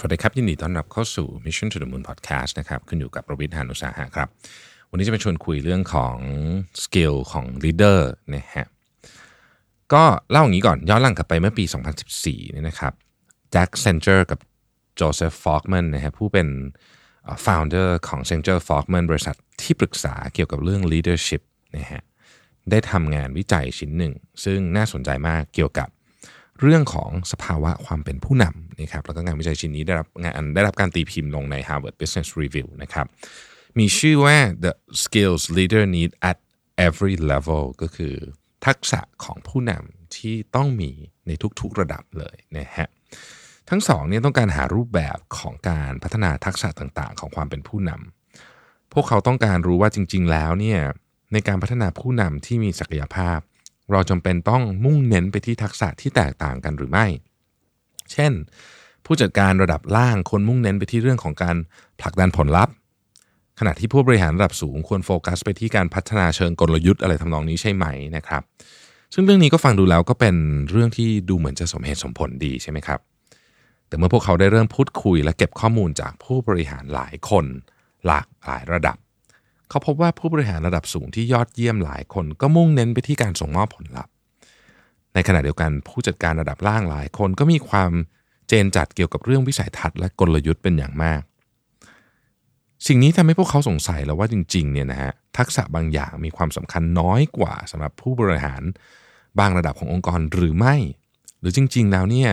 สวัสดีครับ ยินดีต้อนรับเข้าสู่ Mission to the Moon Podcast นะครับคุณอยู่กับรวิศ หาญอุตสาหะครับ วันนี้จะมาชวนคุยเรื่องของ skill ของ leader นะฮะก็เล่าอย่างนี้ก่อนย้อนหลังกลับไปเมื่อปี 2014เนี่ยนะครับ Jack Zenger กับ Joseph Folkman นะฮะผู้เป็น founder ของ c e n t e r f o g m a n บริษัทที่ปรึกษาเกี่ยวกับเรื่อง leadership นะฮะได้ทำงานวิจัยชิ้นหนึ่ง ซึ่งน่าสนใจมากเกี่ยวกับ เรื่องของสภาวะความเป็นผู้นำนะครับแล้วก็งานวิจัยชิ้นนี้ได้รับงานได้รับการตีพิมพ์ลงใน Harvard Business Review นะครับมีชื่อว่า the skills leader need at every level ก็คือทักษะของผู้นำที่ต้องมีในทุกๆระดับเลยนะฮะทั้งสองเนี่ยต้องการหารูปแบบของการพัฒนาทักษะต่างๆ ของความเป็นผู้นำพวกเขาต้องการรู้ว่าจริง ๆ แล้วเนี่ยในการพัฒนาผู้นำที่มีศักยภาพ เราจำเป็นต้องมุ่งเน้นไปที่ทักษะที่แตกต่างกันหรือไม่ เช่น ผู้จัดการระดับล่างควรมุ่งเน้นไปที่เรื่องของการผลักดันผลลัพธ์ ขณะที่ผู้บริหารระดับสูงควรโฟกัสไปที่การพัฒนาเชิงกลยุทธ์อะไรทำนองนี้ใช่ไหมนะครับ ซึ่งเรื่องนี้ก็ฟังดูแล้วก็เป็นเรื่องที่ดูเหมือนจะสมเหตุสมผลดีใช่ไหมครับแต่เมื่อพวกเขาได้เริ่มพูดคุยและเก็บข้อมูลจากผู้บริหารหลายคน หลากหลายระดับ เขาพบว่าผู้บริหารระดับสูงที่ยอดเยี่ยมหลายคน ก็มุ่งเน้นไปที่การส่งมอบผลลัพธ์ ในขณะเดียวกันผู้จัดการระดับล่างหลายคนก็มีความเจนจัดเกี่ยวกับเรื่องวิสัยทัศน์และกลยุทธ์เป็นอย่างมาก สิ่งนี้ทำให้พวกเขาสงสัยแล้วว่าจริงๆเนี่ยนะฮะทักษะบางอย่างมีความสำคัญน้อยกว่าสำหรับผู้บริหารบางระดับขององค์กรหรือไม่ หรือจริง ๆ แล้วเนี่ย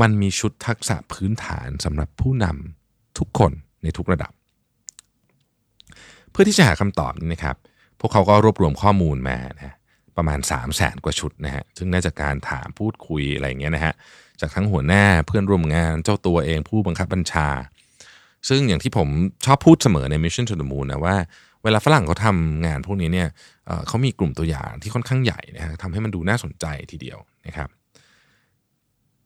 มันมีชุดทักษะพื้นฐานสำหรับผู้นำทุกคนในทุกระดับ เพื่อที่จะหาคำตอบนี้นะครับ พวกเขาก็รวบรวมข้อมูลมานะประมาณ 3 0 0แสนกว่าชุดนะฮะ ซึ่งน่าจะการถามพูดคุยอะไรเงี้ยนะฮะ จากทั้งหัวหน้าเพื่อนร่วมงานเจ้าตัวเองผู้บังคับบัญชา ซึ่งอย่างที่ผมชอบพูดเสมอใน Mission to the Moon นะว่าเวลาฝรั่งเขาทำงานพวกนี้เนี่ยเขามีกลุ่มตัวอย่างที่ค่อนข้างใหญ่นะฮะทำให้มันดูน่าสนใจทีเดียวนะครับ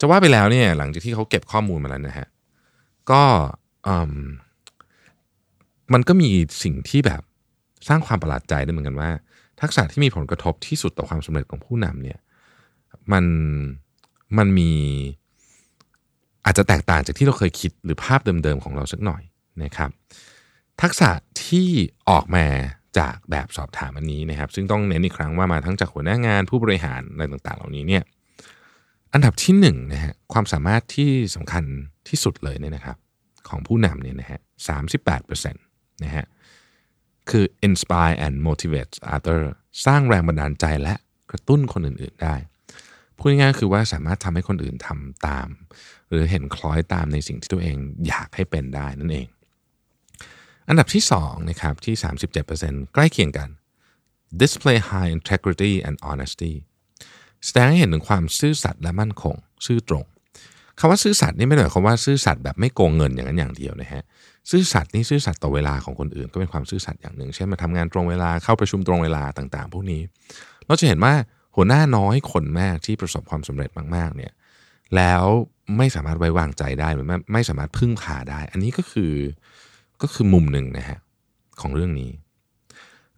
จะว่าไปแล้วเนี่ยหลังจากที่เขาเก็บข้อมูลมาแล้วนะฮะ ก็ มันก็มีสิ่งที่แบบสร้างความประหลาดใจด้วยเหมือนกันว่า ทักษะที่มีผลกระทบที่สุดต่อความสำเร็จของผู้นำเนี่ยมันมันมีอาจจะแตกต่างจากที่เราเคยคิดหรือภาพเดิมๆของเราสักหน่อยนะครับ ทักษะที่ออกมาจากแบบสอบถามอันนี้นะครับ ซึ่งต้องเน้นอีกครั้งว่ามาทั้งจากหัวหน้างานผู้บริหารอะไรต่างๆ เหล่านี้เนี่ยอันดับที่หนึ่งนะฮะความสามารถที่สำคัญที่สุดเลยเนี่ยนะครับ ของผู้นำเนี่ยนะฮะสามสิบแปดเปอร์เซ็นต์ นะฮะคือ inspire and motivate other สร้างแรงบันดาลใจและกระตุ้นคนอื่น ๆ ได้พูดง่ายๆคือว่าสามารถทำให้คนอื่นทำตาม หรือเห็นคล้อยตามในสิ่งที่ตัวเองอยากให้เป็นได้นั่นเอง อันดับที่2นะครับที่ 37%ใกล้เคียงกัน display high integrity and honesty แสดงให้เห็นถึงความซื่อสัตย์และมั่นคง ซื่อตรงคำว่าซื่อสัตย์นี่ไม่ได้หมายความว่าซื่อสัตย์แบบไม่โกงเงินอย่างนั้นอย่างเดียวนะฮะ ซื่อสัตย์นี่ซื่อสัตย์ต่อเวลาของคนอื่น ก็เป็นความซื่อสัตย์อย่างหนึ่ง เช่นมาทำงานตรงเวลาเข้าประชุมตรงเวลาต่างๆ พวกนี้ เราจะเห็นว่าหัวหน้าน้อยคนมากที่ประสบความสำเร็จมากๆเนี่ยแล้วไม่สามารถไว้วางใจได้หรือไม่ไม่สามารถพึ่งพาได้ อันนี้ก็คือก็คือมุมหนึ่งนะฮะของเรื่องนี้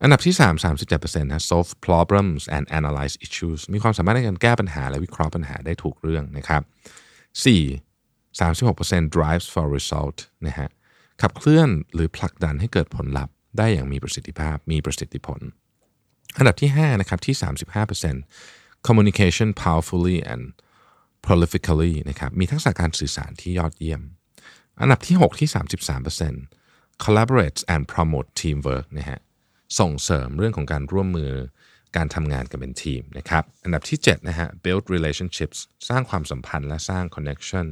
อันดับที่ 3 37%นะ solve problems and analyze issues มีความสามารถในการแก้ปัญหาและวิเคราะห์ปัญหาได้ถูกเรื่องนะครับ 4 36% drives for result นะฮะ ขับเคลื่อนหรือผลักดันให้เกิดผลลัพธ์ได้อย่างมีประสิทธิภาพมีประสิทธิผล อันดับที่5นะครับที่ 35% communication powerfully and prolifically นะครับมีทักษะการสื่อสารที่ยอดเยี่ยม อันดับที่ 6 ที่ 33% collaborate and promote teamwork นะฮะส่งเสริมเรื่องของการร่วมมือการทำงานกันเป็นทีมนะครับ อันดับที่7นะฮะ build relationships สร้างความสัมพันธ์และสร้าง connection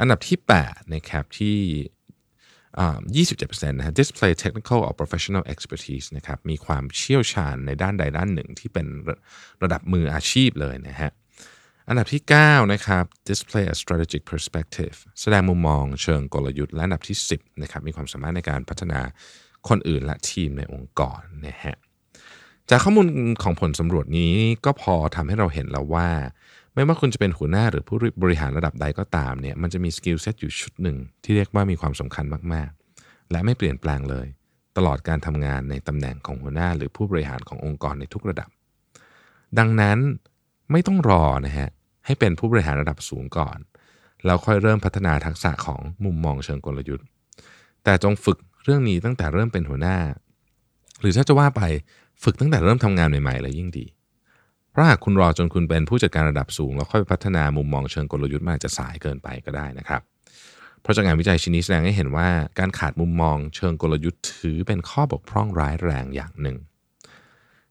อันดับที่8นะครับที่ 27%นะฮะ display technical or professional expertise นะครับมีความเชี่ยวชาญในด้านใดด้านหนึ่งที่เป็นระดับมืออาชีพเลยนะฮะอันดับที่ 9 นะครับ display a strategic perspective แสดงมุมมองเชิงกลยุทธ์และอันดับที่ 10นะครับมีความสามารถในการพัฒนาคนอื่นและทีมในองค์กรนะฮะจากข้อมูลของผลสำรวจนี้ก็พอทำให้เราเห็นแล้วว่า ไม่ว่าคุณจะเป็นหัวหน้าหรือผู้บริหารระดับใดก็ตามเนี่ยมันจะมี skill set อยู่ชุดหนึ่ง ที่เรียกว่ามีความสำคัญมากๆ และไม่เปลี่ยนแปลงเลย ตลอดการทำงานในตำแหน่งของหัวหน้า หรือผู้บริหารขององค์กรในทุกระดับ ดังนั้นไม่ต้องรอนะฮะให้เป็นผู้บริหารระดับสูงก่อนแล้วค่อยเริ่มพัฒนาทักษะของมุมมองเชิงกลยุทธ์ แต่จงฝึกเรื่องนี้ตั้งแต่เริ่มเป็นหัวหน้า หรือถ้าจะว่าไปฝึกตั้งแต่เริ่มทำงานใหม่ๆเลยยิ่งดี เพราะหากคุณรอจนคุณเป็นผู้จัดการระดับสูง แล้วค่อยพัฒนามุมมองเชิงกลยุทธ์มันอาจจะสายเกินไปก็ได้นะครับ เพราะจากงานวิจัยชิ้นนี้แสดงให้เห็นว่าการขาดมุมมองเชิงกลยุทธ์ถือเป็นข้อบกพร่องร้ายแรงอย่างหนึ่ง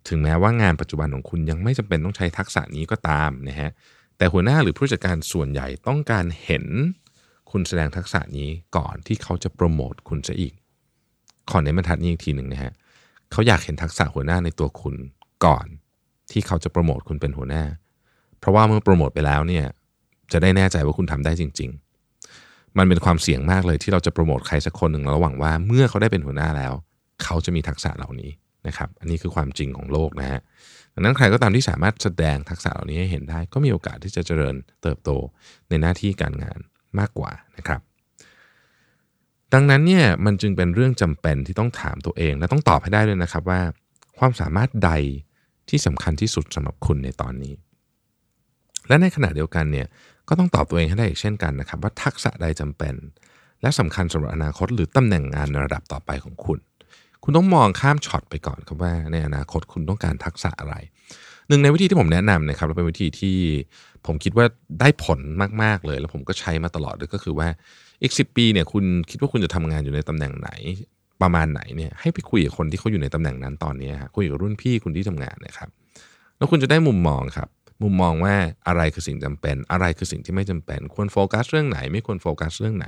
ถึงแม้ว่างานปัจจุบันของคุณยังไม่จำเป็นต้องใช้ทักษะนี้ก็ตามนะฮะแต่หัวหน้าหรือผู้จัดการส่วนใหญ่ต้องการเห็นคุณแสดงทักษะนี้ก่อนที่เขาจะโปรโมทคุณซะอีก ขอเน้นบรรทัดนี้อีกทีหนึ่งนะฮะเขาอยากเห็นทักษะหัวหน้าในตัวคุณก่อน ที่เขาจะโปรโมทคุณเป็นหัวหน้า เพราะว่าเมื่อโปรโมทไปแล้วเนี่ยจะได้แน่ใจว่าคุณทำได้จริง ๆ มันเป็นความเสี่ยงมากเลยที่เราจะโปรโมทใครสักคนหนึ่งแล้วหวังว่าเมื่อเขาได้เป็นหัวหน้าแล้ว เขาจะมีทักษะเหล่านี้นะครับ อันนี้คือความจริงของโลกนะฮะดังนั้นใครก็ตามที่สามารถแสดงทักษะเหล่านี้ให้เห็นได้ ก็มีโอกาสที่จะเจริญเติบโตในหน้าที่การงานมากกว่านะครับ ดังนั้นเนี่ยมันจึงเป็นเรื่องจำเป็นที่ต้องถามตัวเอง และต้องตอบให้ได้ด้วยนะครับว่า ความสามารถใด ที่สำคัญที่สุดสำหรับคุณในตอนนี้ และในขณะเดียวกันเนี่ยก็ต้องตอบตัวเองให้ได้อีกเช่นกันนะครับ ว่าทักษะใดจำเป็น และสำคัญสำหรับอนาคต หรือตำแหน่งงานในระดับต่อไปของคุณ คุณต้องมองข้ามช็อตไปก่อนครับว่าในอนาคตคุณต้องการทักษะอะไรหนึ่งในวิธีที่ผมแนะนำนะครับและเป็นวิธีที่ผมคิดว่าได้ผลมาก ๆ เลย แล้วผมก็ใช้มาตลอดเลยก็คือว่าอีกสิปีเนี่ยคุณคิดว่าคุณจะทำงานอยู่ในตำแหน่งไหน ประมาณไหนเนี่ยให้ไปคุยกับคนที่เขาอยู่ในตำแหน่งนั้นตอนนี้คุยกับรุ่นพี่คุณที่ทำงานนะครับ แล้วคุณจะได้มุมมองครับ มุมมองว่าอะไรคือสิ่งจำเป็น อะไรคือสิ่งที่ไม่จำเป็น ควรโฟกัสเรื่องไหน ไม่ควรโฟกัสเรื่องไหน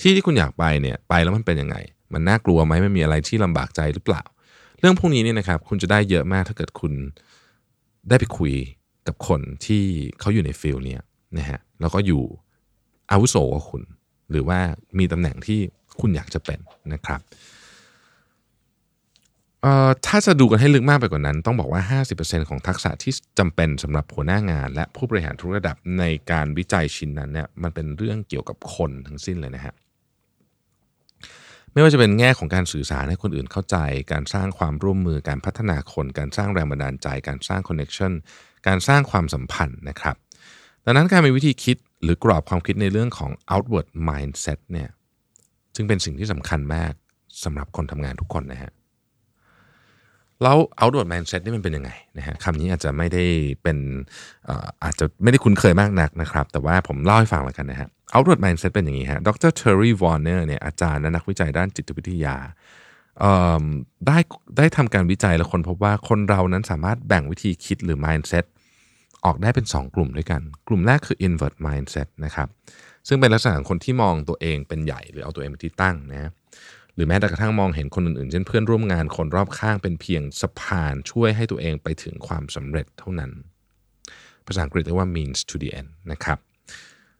ที่ที่คุณอยากไปเนี่ยไปแล้วมันเป็นยังไง มันน่ากลัวไหมมันมีอะไรที่ลำบากใจหรือเปล่า เรื่องพวกนี้เนี่ยนะครับ คุณจะได้เยอะมากถ้าเกิดคุณได้ไปคุยกับคนที่เขาอยู่ใน field เนี้ยนะฮะแล้วก็อยู่อาวุโสกว่าคุณ หรือว่ามีตำแหน่งที่ คุณอยากจะเป็นนะครับเอ่อถ้าจะดูกันให้ลึกมากไปกว่านั้น ต้องบอกว่า 50%ของทักษะที่จำเป็นสำหรับหัวหน้างาน และผู้บริหารทุกระดับในการวิจัยชิ้นนั้นเนี่ยมันเป็นเรื่องเกี่ยวกับคนทั้งสิ้นเลยนะฮะไม่ว่าจะเป็นแง่ของการสื่อสารให้คนอื่นเข้าใจ การสร้างความร่วมมือการพัฒนาคน การสร้างแรงบันดาลใจ การสร้างคอนเน็ชันการสร้างความสัมพันธ์นะครับดังนั้นการมีวิธีคิดหรือกรอบความคิดในเรื่องของ outward mindset เนี่ย จึงเป็นสิ่งที่สำคัญมากสำหรับคนทำงานทุกคนนะฮะแล้ว outward mindset นี่มันเป็นยังไงนะฮะคำนี้อาจจะไม่ได้เป็นอาจจะไม่ได้คุ้นเคยมากนักนะครับ แต่ว่าผมเล่าให้ฟังแล้วกันนะฮะ outward mindset เป็นอย่างนี้ฮะดรเทอร์รี่วอร์เนอร์เนี่ยอาจารย์และนักวิจัยด้านจิตวิทยาได้ได้ทำการวิจัยและคนพบว่าคนเรานั้นสามารถแบ่งวิธีคิดหรือ mindset ออกได้เป็น 2 กลุ่มด้วยกัน กลุ่มแรกคือ inward mindset นะครับ ซึ่งเป็นลักษณะของคนที่มองตัวเองเป็นใหญ่หรือเอาตัวเองเป็นที่ตั้งนะหรือแม้แต่กระทั่งมองเห็นคนอื่นๆ เช่นเพื่อนร่วมงานคนรอบข้างเป็นเพียงสะพานช่วยให้ตัวเองไปถึงความสำเร็จเท่านั้น ภาษาอังกฤษเรียกว่า means to the end นะครับ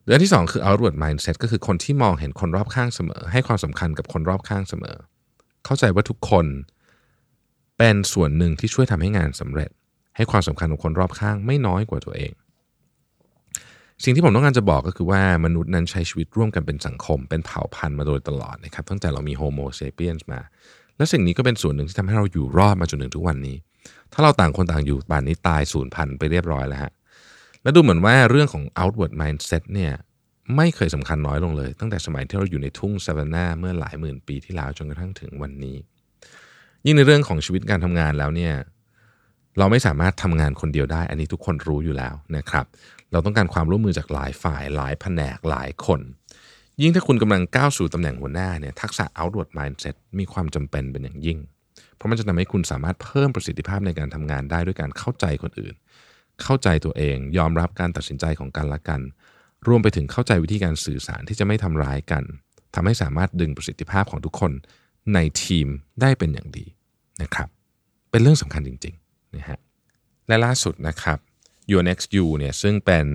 เรื่องที่ 2 คือ outward mindset ก็คือคนที่มองเห็นคนรอบข้างเสมอ ให้ความสำคัญกับคนรอบข้างเสมอ เข้าใจว่าทุกคนเป็นส่วนหนึ่งที่ช่วยทำให้งานสำเร็จ ให้ความสำคัญกับคนรอบข้างไม่น้อยกว่าตัวเอง สิ่งที่ผมต้องการจะบอกก็คือว่ามนุษย์นั้นใช้ชีวิตร่วมกันเป็นสังคม เป็นเผ่าพันธุ์มาโดยตลอดนะครับตั้งแต่เรามีโฮโมเซเปียนส์มา และสิ่งนี้ก็เป็นส่วนหนึ่งที่ทำให้เราอยู่รอดมาจนถึงทุกวันนี้ ถ้าเราต่างคนต่างอยู่ป่านนี้ตายสูญพันธุ์ไปเรียบร้อยแล้วฮะและดูเหมือนว่าเรื่องของ outward mindset เนี่ยไม่เคยสำคัญน้อยลงเลย ตั้งแต่สมัยที่เราอยู่ในทุ่งซาวนนาเมื่อหลายหมื่นปีที่แล้วจนกระทั่งถึงวันนี้ ยิ่งในเรื่องของชีวิตการทำงานแล้วเนี่ยเราไม่สามารถทำงานคนเดียวได้ อันนี้ทุกคนรู้อยู่แล้วนะครับ เราต้องการความร่วมมือจากหลายฝ่ายหลายแผนกหลายคน ยิ่งถ้าคุณกำลังก้าวสู่ตำแหน่งหัวหน้าเนี่ยทักษะ outward mindset มีความจำเป็นเป็นอย่างยิ่ง เพราะมันจะทำให้คุณสามารถเพิ่มประสิทธิภาพในการทำงานได้ด้วยการเข้าใจคนอื่น เข้าใจตัวเอง ยอมรับการตัดสินใจของกันและกัน รวมไปถึงเข้าใจวิธีการสื่อสารที่จะไม่ทำร้ายกันทำให้สามารถดึงประสิทธิภาพของทุกคนในทีมได้เป็นอย่างดีนะครับ เป็นเรื่องสำคัญจริงๆนะฮะและล่าสุดนะครับ Your Next You เนี่ยซึ่งเป็น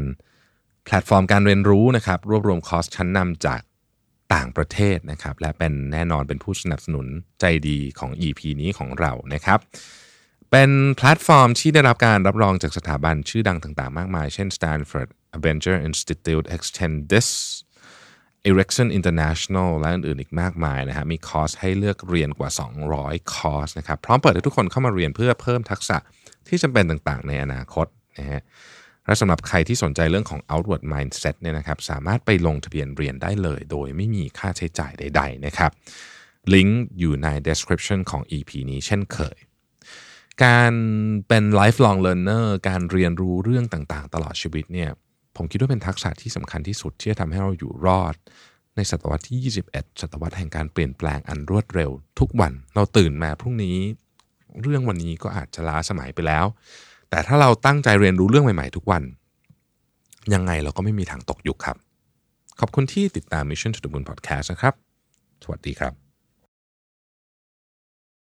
แพลตฟอร์มการเรียนรู้นะครับรวบรวมคอร์สชั้นนำจากต่างประเทศนะครับและเป็นแน่นอนเป็นผู้สนับสนุนใจดีของ EP นี้ของเรานะครับ เป็นแพลตฟอร์มที่ได้รับการรับรองจากสถาบันชื่อดังต่างๆ มากมาย เช่น Stanford Arbinger Institute Extended DISC Ericsson International และอื่นๆอีกมากมายนะฮะมีคอร์สให้เลือกเรียนกว่า 200 คอร์สนะครับพร้อมเปิดให้ทุกคนเข้ามาเรียนเพื่อเพิ่มทักษะที่จำเป็นต่างๆ ในอนาคต นะฮะและสำหรับใครที่สนใจเรื่องของ outward mindset เนี่ยนะครับสามารถไปลงทะเบียนเรียนได้เลย โดยไม่มีค่าใช้จ่ายใด ๆ นะครับลิงก์อยู่ใน description ของ EP นี้เช่นเคย การเป็น lifelong learner การเรียนรู้เรื่องต่างๆ ตลอดชีวิตเนี่ยผมคิดว่าเป็นทักษะที่สำคัญที่สุดที่จะทำให้เราอยู่รอด ในศตวรรษที่ 21 ศตวรรษแห่งการเปลี่ยนแปลงอันรวดเร็ว ทุกวันเราตื่นมาพรุ่งนี้ เรื่องวันนี้ก็อาจจะล้าสมัยไปแล้ว แต่ถ้าเราตั้งใจเรียนรู้เรื่องใหม่ ๆ ทุกวัน ยังไงเราก็ไม่มีทางตกยุคครับ ขอบคุณที่ติดตาม Mission to the Moon Podcast นะครับ สวัสดีครับ